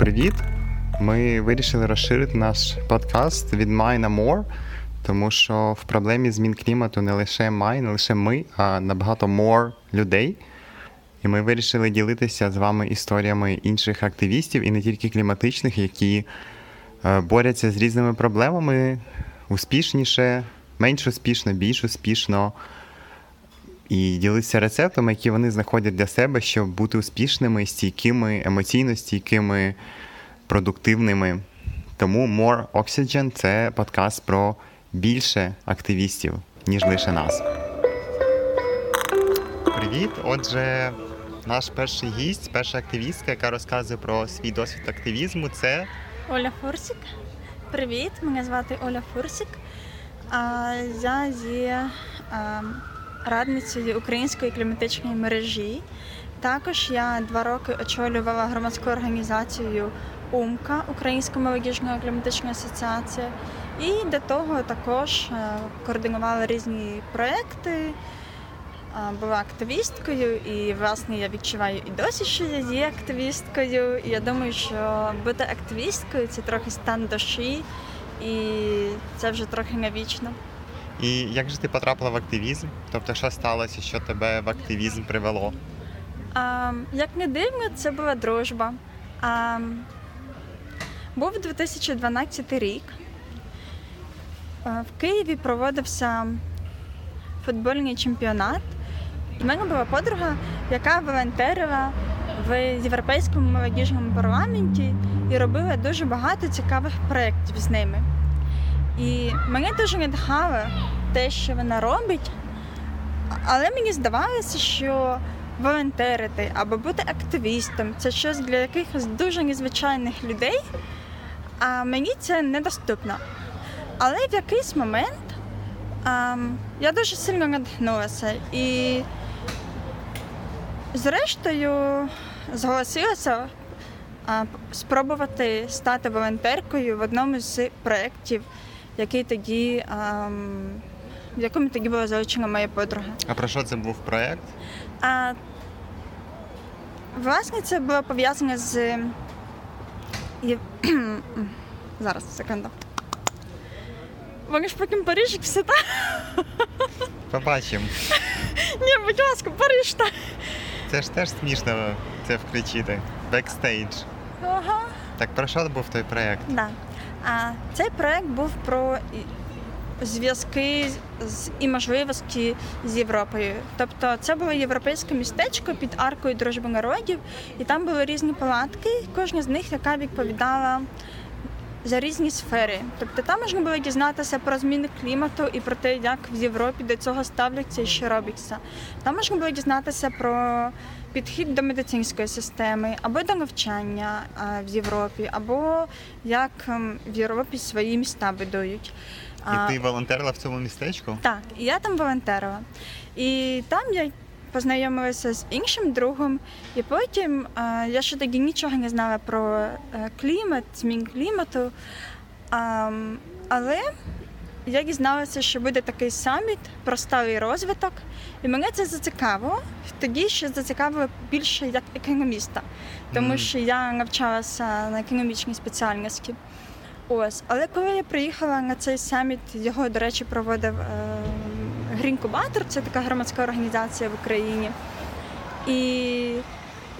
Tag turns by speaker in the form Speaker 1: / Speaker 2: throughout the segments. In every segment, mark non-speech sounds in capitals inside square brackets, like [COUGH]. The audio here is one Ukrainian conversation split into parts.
Speaker 1: Привіт! Ми вирішили розширити наш подкаст від «Май» на «More», тому що в проблемі змін клімату не лише «Май», не лише ми, а набагато «more» людей. І ми вирішили ділитися з вами історіями інших активістів, і не тільки кліматичних, які е, борються з різними проблемами успішніше, менш успішно, більш успішно. І ділитися рецептами, які вони знаходять для себе, щоб бути успішними, стійкими, емоційно стійкими, продуктивними. Тому More Oxygen це подкаст про більше активістів, ніж лише нас. Привіт! Отже, наш перший гість, перша активістка, яка розказує про свій досвід активізму, це
Speaker 2: Оля Фурсик. Привіт, мене звати Оля Фурсик. А, Я є а, радницею української кліматичної мережі. Також я два роки очолювала громадську організацію УМКА Українська молодіжна кліматична асоціація. І до того також е, координувала різні проекти, була активісткою, і власне я відчуваю і досі, що я є активісткою. І я думаю, що бути активісткою це трохи стан душі, і це вже трохи навічно.
Speaker 1: І як же ти потрапила в активізм? Тобто, що сталося, що тебе в активізм привело?
Speaker 2: А, як не дивно, це була дружба. А, був 2012 рік. В Києві проводився футбольний чемпіонат. У мене була подруга, яка волонтерила в Європейському молодіжному парламенті і робила дуже багато цікавих проєктів з ними. І мене дуже надихало те, що вона робить, але мені здавалося, що волонтерити або бути активістом це щось для якихось дуже незвичайних людей, а мені це недоступно. Але в якийсь момент ем, я дуже сильно надихнулася і, зрештою, зголосилася а, спробувати стати волонтеркою в одному з проєктів, який тоді, ем, в якому тоді була залучена моя подруга.
Speaker 1: А про що це був проєкт?
Speaker 2: А, власне, це було пов'язане з. [CLEARS THROAT] Зараз, секунду. Вони ж потім поріжуть все так.
Speaker 1: Побачимо. [LAUGHS]
Speaker 2: Ні, будь ласка, поріж так.
Speaker 1: Це ж теж смішно це включити. Бекстейдж.
Speaker 2: Ага.
Speaker 1: Так про що був той проєкт?
Speaker 2: Да. А, цей проект був про зв'язки і можливості з Європою. Тобто це було європейське містечко під аркою дружби народів, і там були різні палатки, кожна з них, яка відповідала за різні сфери. Тобто там можна було дізнатися про зміни клімату і про те, як в Європі до цього ставляться і що робиться. Там можна було дізнатися про підхід до медицинської системи або до навчання в Європі, або як ем, в Європі свої міста будують.
Speaker 1: І ти волонтерила в цьому містечку?
Speaker 2: так, і я там волонтерила. І там я познайомилася з іншим другом, і потім я ще тоді нічого не знала про е, клімат, змін клімату. Але я дізналася, що буде такий саміт про сталий розвиток, і мене це зацікавило. Тоді ще зацікавило більше як економіста, тому
Speaker 1: Мгм.
Speaker 2: що я навчалася на економічній спеціальності. Ось, але коли я приїхала на цей саміт, його, до речі, проводив е, Грінкубатор, це така громадська організація в Україні. І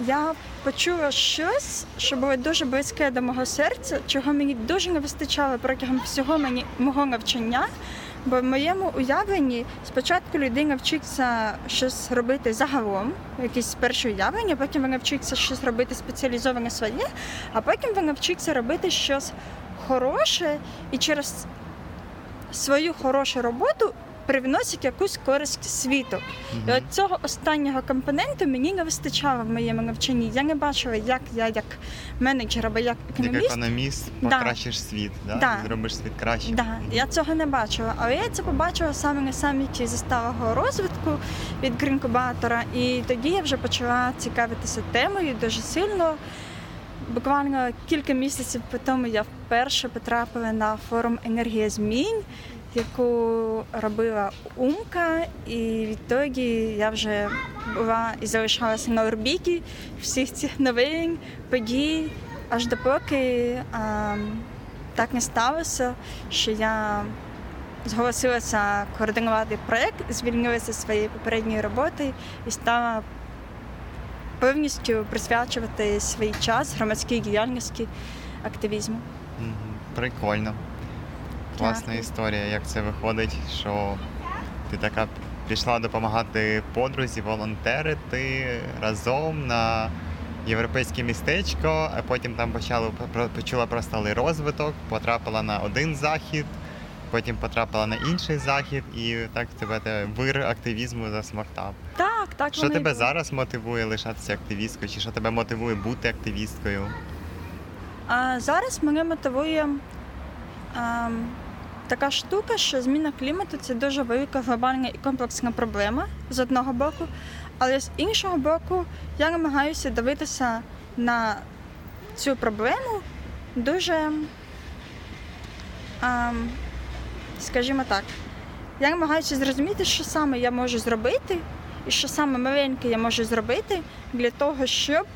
Speaker 2: я почула щось, що було дуже близьке до мого серця, чого мені дуже не вистачало протягом всього мені, мого навчання. Бо в моєму уявленні спочатку людина вчиться щось робити загалом, якісь перші уявлення, потім вона вчиться щось робити спеціалізоване своє, а потім вона вчиться робити щось хороше і через свою хорошу роботу привносить якусь користь світу. І от цього останнього компоненту мені не вистачало в моєму навчанні. Я не бачила, як я як менеджер або як
Speaker 1: Як
Speaker 2: економіст.
Speaker 1: економіст
Speaker 2: Да.
Speaker 1: покращиш світ, да?
Speaker 2: Да.
Speaker 1: зробиш світ кращим.
Speaker 2: Да, я цього не бачила, але я це побачила саме на саміті зі сталого розвитку від Грінкубатора. І тоді я вже почала цікавитися темою дуже сильно. Буквально кілька місяців по тому я вперше потрапила на форум Енергія змін, яку робила Умка, і відтоді я вже була і залишалася на орбіті всіх цих новин, подій. аж допоки а, так не сталося, що я зголосилася координувати проєкт, звільнилася зі своєї попередньої роботи і стала повністю присвячувати свій час громадській діяльності активізму.
Speaker 1: Прикольно. Класна історія, як це виходить, що ти така пішла допомагати подрузі, волонтерити разом на європейське містечко, а потім там почала, почула про сталий розвиток, потрапила на один захід, потім потрапила на інший захід, і так тебе те вир активізму засмоктав.
Speaker 2: Так, так.
Speaker 1: Що тебе зараз мотивує лишатися активісткою, чи що тебе мотивує бути активісткою?
Speaker 2: А зараз мене мотивує ем, така штука, що зміна клімату це дуже велика глобальна і комплексна проблема з одного боку, але з іншого боку, я намагаюся дивитися на цю проблему дуже, ем, скажімо так, я намагаюся зрозуміти, що саме я можу зробити, і що саме маленьке я можу зробити для того, щоб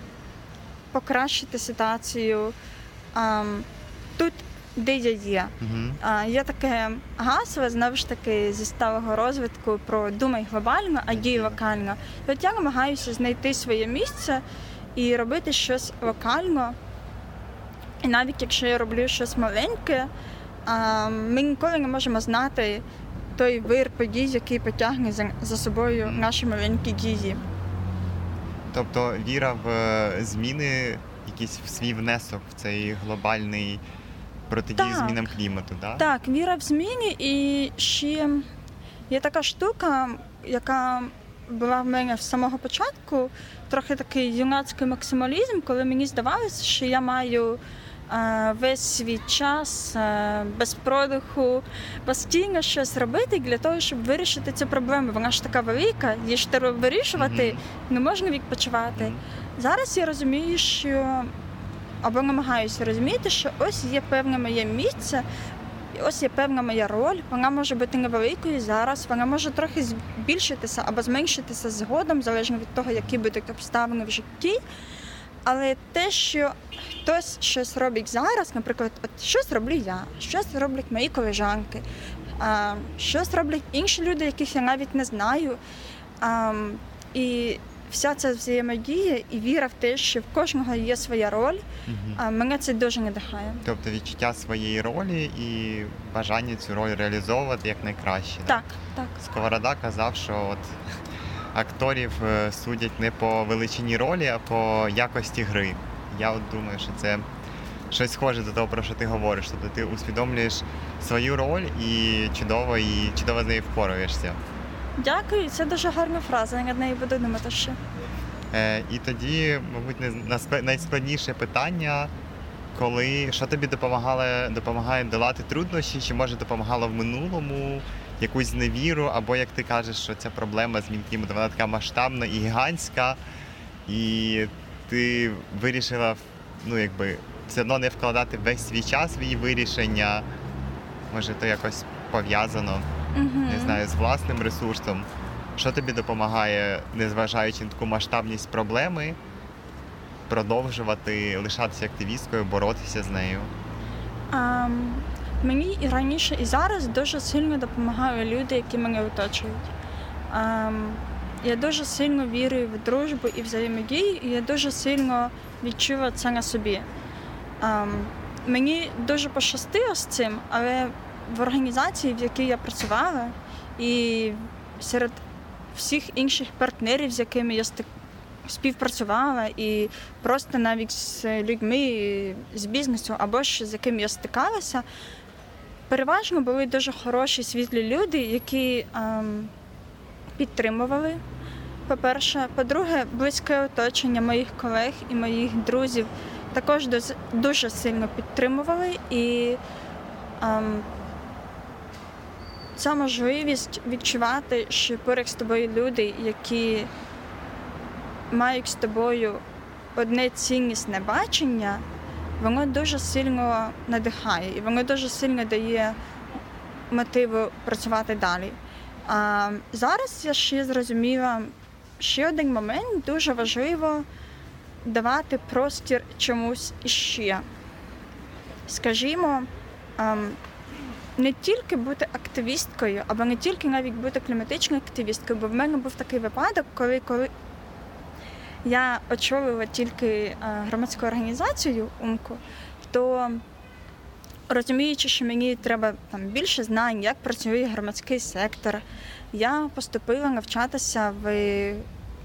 Speaker 2: покращити ситуацію ам, тут, де я є.
Speaker 1: Угу.
Speaker 2: Є таке гасло, знову ж таки, зі сталого розвитку про думай глобально, а дій локально. І от я намагаюся знайти своє місце і робити щось локально. І навіть якщо я роблю щось маленьке, ми ніколи не можемо знати той вир подій, який потягне за, за собою наші маленькі дії.
Speaker 1: Тобто віра в е, зміни, якийсь в свій внесок в цей глобальний протидію
Speaker 2: Так.
Speaker 1: змінам клімату, так?
Speaker 2: Так, віра в зміни і ще є така штука, яка була в мене з самого початку, трохи такий юнацький максималізм, коли мені здавалося, що я маю е, весь свій час е, без продиху постійно щось робити для того, щоб вирішити цю проблему. Вона ж така велика, її ж треба вирішувати, не можна відпочивати. Зараз я розумію, що або намагаюся розуміти, що ось є певне моє місце, ось є певна моя роль. Вона може бути невеликою зараз, вона може трохи збільшитися або зменшитися згодом, залежно від того, які будуть обставини в житті. Але те, що хтось щось робить зараз, наприклад, от щось роблю я, щось роблять мої колежанки, щось роблять інші люди, яких я навіть не знаю. І вся ця взаємодія і віра в те, що в кожного є своя роль, а мене це дуже надихає.
Speaker 1: Тобто відчуття своєї ролі і бажання цю роль реалізовувати як найкраще. да?
Speaker 2: Так, так.
Speaker 1: Сковорода казав, що от акторів е, судять не по величині ролі, а по якості гри. Я от думаю, що це щось схоже до того, про що ти говориш. Тобто ти усвідомлюєш свою роль і чудово, і чудово з нею впораєшся.
Speaker 2: Дякую, це дуже гарна фраза. Я над нею буду думати ще.
Speaker 1: Е, і тоді, мабуть, найскладніше питання, коли що тобі допомагало, допомагає долати труднощі, чи може допомагало в минулому якусь зневіру, або як ти кажеш, що ця проблема змін клімату, вона така масштабна і гігантська, і ти вирішила ну, якби, все одно не вкладати весь свій час в її вирішення. Може, то якось пов'язано
Speaker 2: Угу.
Speaker 1: не знаю, з власним ресурсом. Що тобі допомагає, незважаючи на таку масштабність проблеми, продовжувати лишатися активісткою, боротися з нею?
Speaker 2: А, мені і раніше, і зараз дуже сильно допомагають люди, які мене оточують. А, я дуже сильно вірю в дружбу і взаємодію, і я дуже сильно відчула це на собі. А, мені дуже пощастило з цим, але в організації, в якій я працювала, і серед всіх інших партнерів, з якими я співпрацювала, і просто навіть з людьми з бізнесу або ж з якими я стикалася, переважно були дуже хороші світлі люди, які ем, підтримували. По-перше, по-друге, близьке оточення моїх колег і моїх друзів також дуже сильно підтримували. І ем, ця можливість відчувати, що поряд з тобою люди, які мають з тобою одне ціннісне бачення, воно дуже сильно надихає і воно дуже сильно дає мотиву працювати далі. А зараз я ще зрозуміла ще один момент дуже важливо давати простір чомусь іще. Скажімо, ем, не тільки бути активісткою, або не тільки навіть бути кліматичною активісткою, бо в мене був такий випадок, коли, коли я очолила тільки е, громадську організацію УМКО, то розуміючи, що мені треба там більше знань, як працює громадський сектор, я поступила навчатися в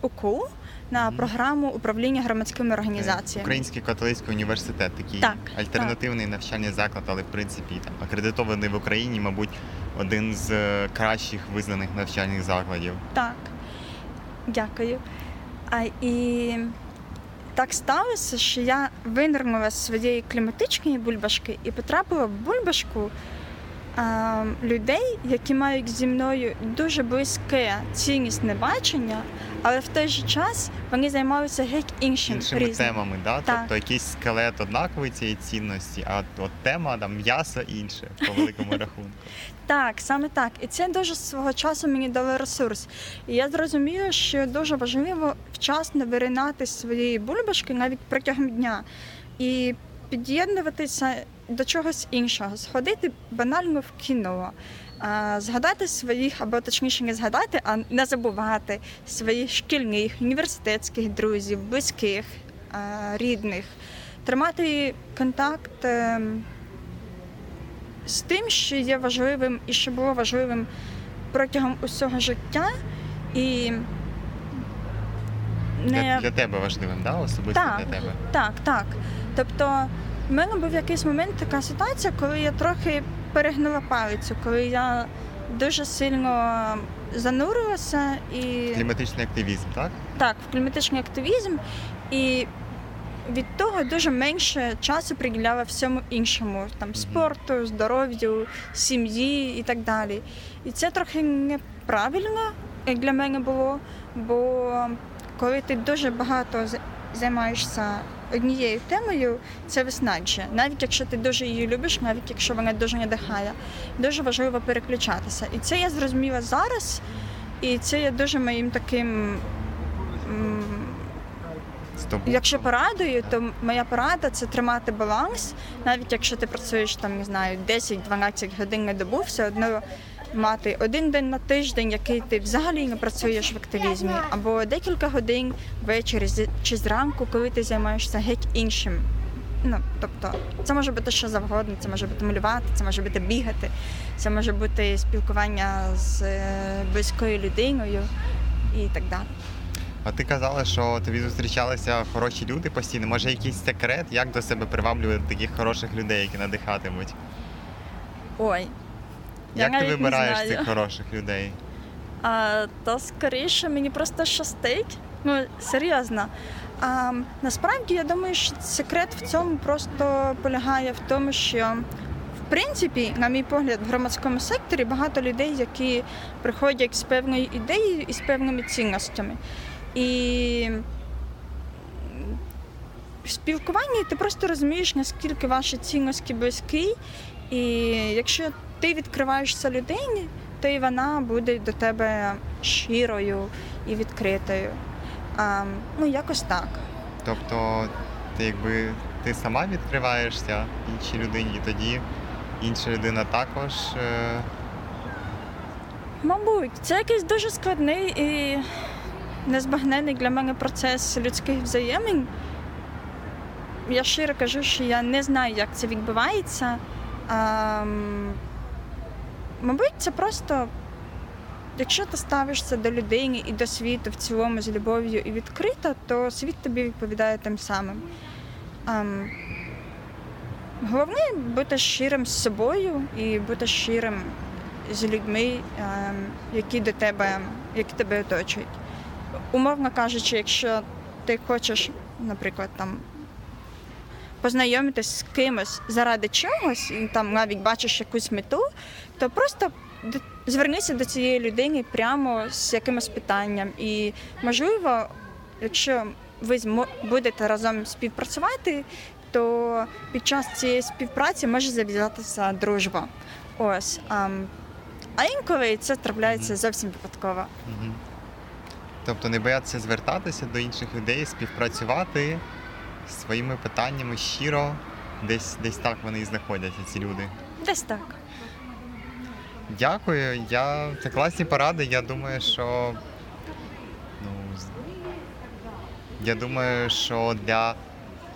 Speaker 2: УКУ на програму управління громадськими організаціями.
Speaker 1: Український католицький університет, такий
Speaker 2: Так,
Speaker 1: альтернативний навчальний заклад, але в принципі там акредитований в Україні, мабуть, один з е, кращих визнаних навчальних закладів.
Speaker 2: Так, дякую. А, і так сталося, що я винирнула з своєї кліматичної бульбашки і потрапила в бульбашку людей, які мають зі мною дуже близьке ціннісне бачення, але в той же час вони займалися геть іншим
Speaker 1: Іншими
Speaker 2: різним.
Speaker 1: темами, да?
Speaker 2: Так.
Speaker 1: тобто якийсь скелет однаковий цієї цінності, а от тема там м'ясо інше по великому [LAUGHS] рахунку.
Speaker 2: Так, саме так. І це дуже свого часу мені дало ресурс. І я зрозуміла, що дуже важливо вчасно виринати з своєї бульбашки навіть протягом дня і під'єднуватися до чогось іншого, сходити банально в кіно. Згадати своїх, або точніше не згадати, а не забувати своїх шкільних, університетських друзів, близьких, рідних, тримати контакт ем, з тим, що є важливим і що було важливим протягом усього життя, і не
Speaker 1: Для, для тебе важливим, да? особисто
Speaker 2: Так.
Speaker 1: для тебе.
Speaker 2: так, так. Тобто, в мене був якийсь момент така ситуація, коли я трохи перегнула палицю, коли я дуже сильно занурилася і
Speaker 1: Кліматичний активізм, так?
Speaker 2: так, в кліматичний активізм, і від того дуже менше часу приділяла всьому іншому, там спорту, здоров'ю, сім'ї і так далі. І це трохи неправильно для мене було, бо коли ти дуже багато займаєшся однією темою, це виснажує. Навіть якщо ти дуже її любиш, навіть якщо вона дуже надихає, дуже важливо переключатися. І це я зрозуміла зараз, і це є дуже моїм таким. Якщо порадою, то моя порада це тримати баланс, навіть якщо ти працюєш там, не знаю, 10-12 годин на добу, все одно мати один день на тиждень, який ти взагалі не працюєш в активізмі, або декілька годин ввечері чи зранку, коли ти займаєшся геть іншим. Ну, тобто, це може бути що завгодно, це може бути малювати, це може бути бігати, це може бути спілкування з е, близькою людиною і так далі.
Speaker 1: А ти казала, що тобі зустрічалися хороші люди постійно. Може, якийсь секрет, як до себе приваблювати таких хороших людей, які надихатимуть?
Speaker 2: Ой. Я
Speaker 1: Як ти вибираєш цих хороших людей?
Speaker 2: А, то скоріше мені просто щастить. Ну, серйозно. А, насправді я думаю, що секрет в цьому просто полягає в тому, що в принципі, на мій погляд, в громадському секторі багато людей, які приходять з певною ідеєю і з певними цінностями. І в спілкуванні ти просто розумієш, наскільки ваші цінності близькі, і якщо ти відкриваєшся людині, то і вона буде до тебе щирою і відкритою. А, ну, якось так.
Speaker 1: Тобто, ти якби ти сама відкриваєшся іншій людині, і тоді інша людина також. е,
Speaker 2: Мабуть, це якийсь дуже складний і незбагнений для мене процес людських взаємин. Я щиро кажу, що я не знаю, як це відбувається. А, мабуть, це просто, якщо ти ставишся до людини і до світу в цілому з любов'ю і відкрито, то світ тобі відповідає тим самим. А, головне бути щирим з собою і бути щирим з людьми, ем, які до тебе, які тебе оточують. Умовно кажучи, якщо ти хочеш, наприклад, там познайомитись з кимось заради чогось, і там навіть бачиш якусь мету, то просто звернися до цієї людини прямо з якимось питанням. І можливо, якщо ви будете разом співпрацювати, то під час цієї співпраці може зав'язатися дружба. Ось. а інколи це трапляється зовсім випадково.
Speaker 1: Тобто не боятися звертатися до інших людей, співпрацювати своїми питаннями щиро. Десь, десь так вони і знаходяться, ці люди.
Speaker 3: Десь так.
Speaker 1: Дякую. Я... Це класні поради. Я думаю, що. Ну, я думаю, що для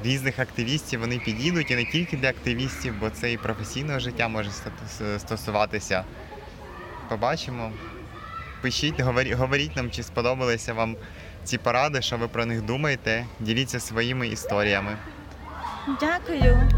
Speaker 1: різних активістів вони підійдуть і не тільки для активістів, бо це і професійного життя може стосуватися. Побачимо. Пишіть, говоріть, говоріть нам, чи сподобалися вам ці поради, що ви про них думаєте. Діліться своїми історіями.
Speaker 3: Дякую.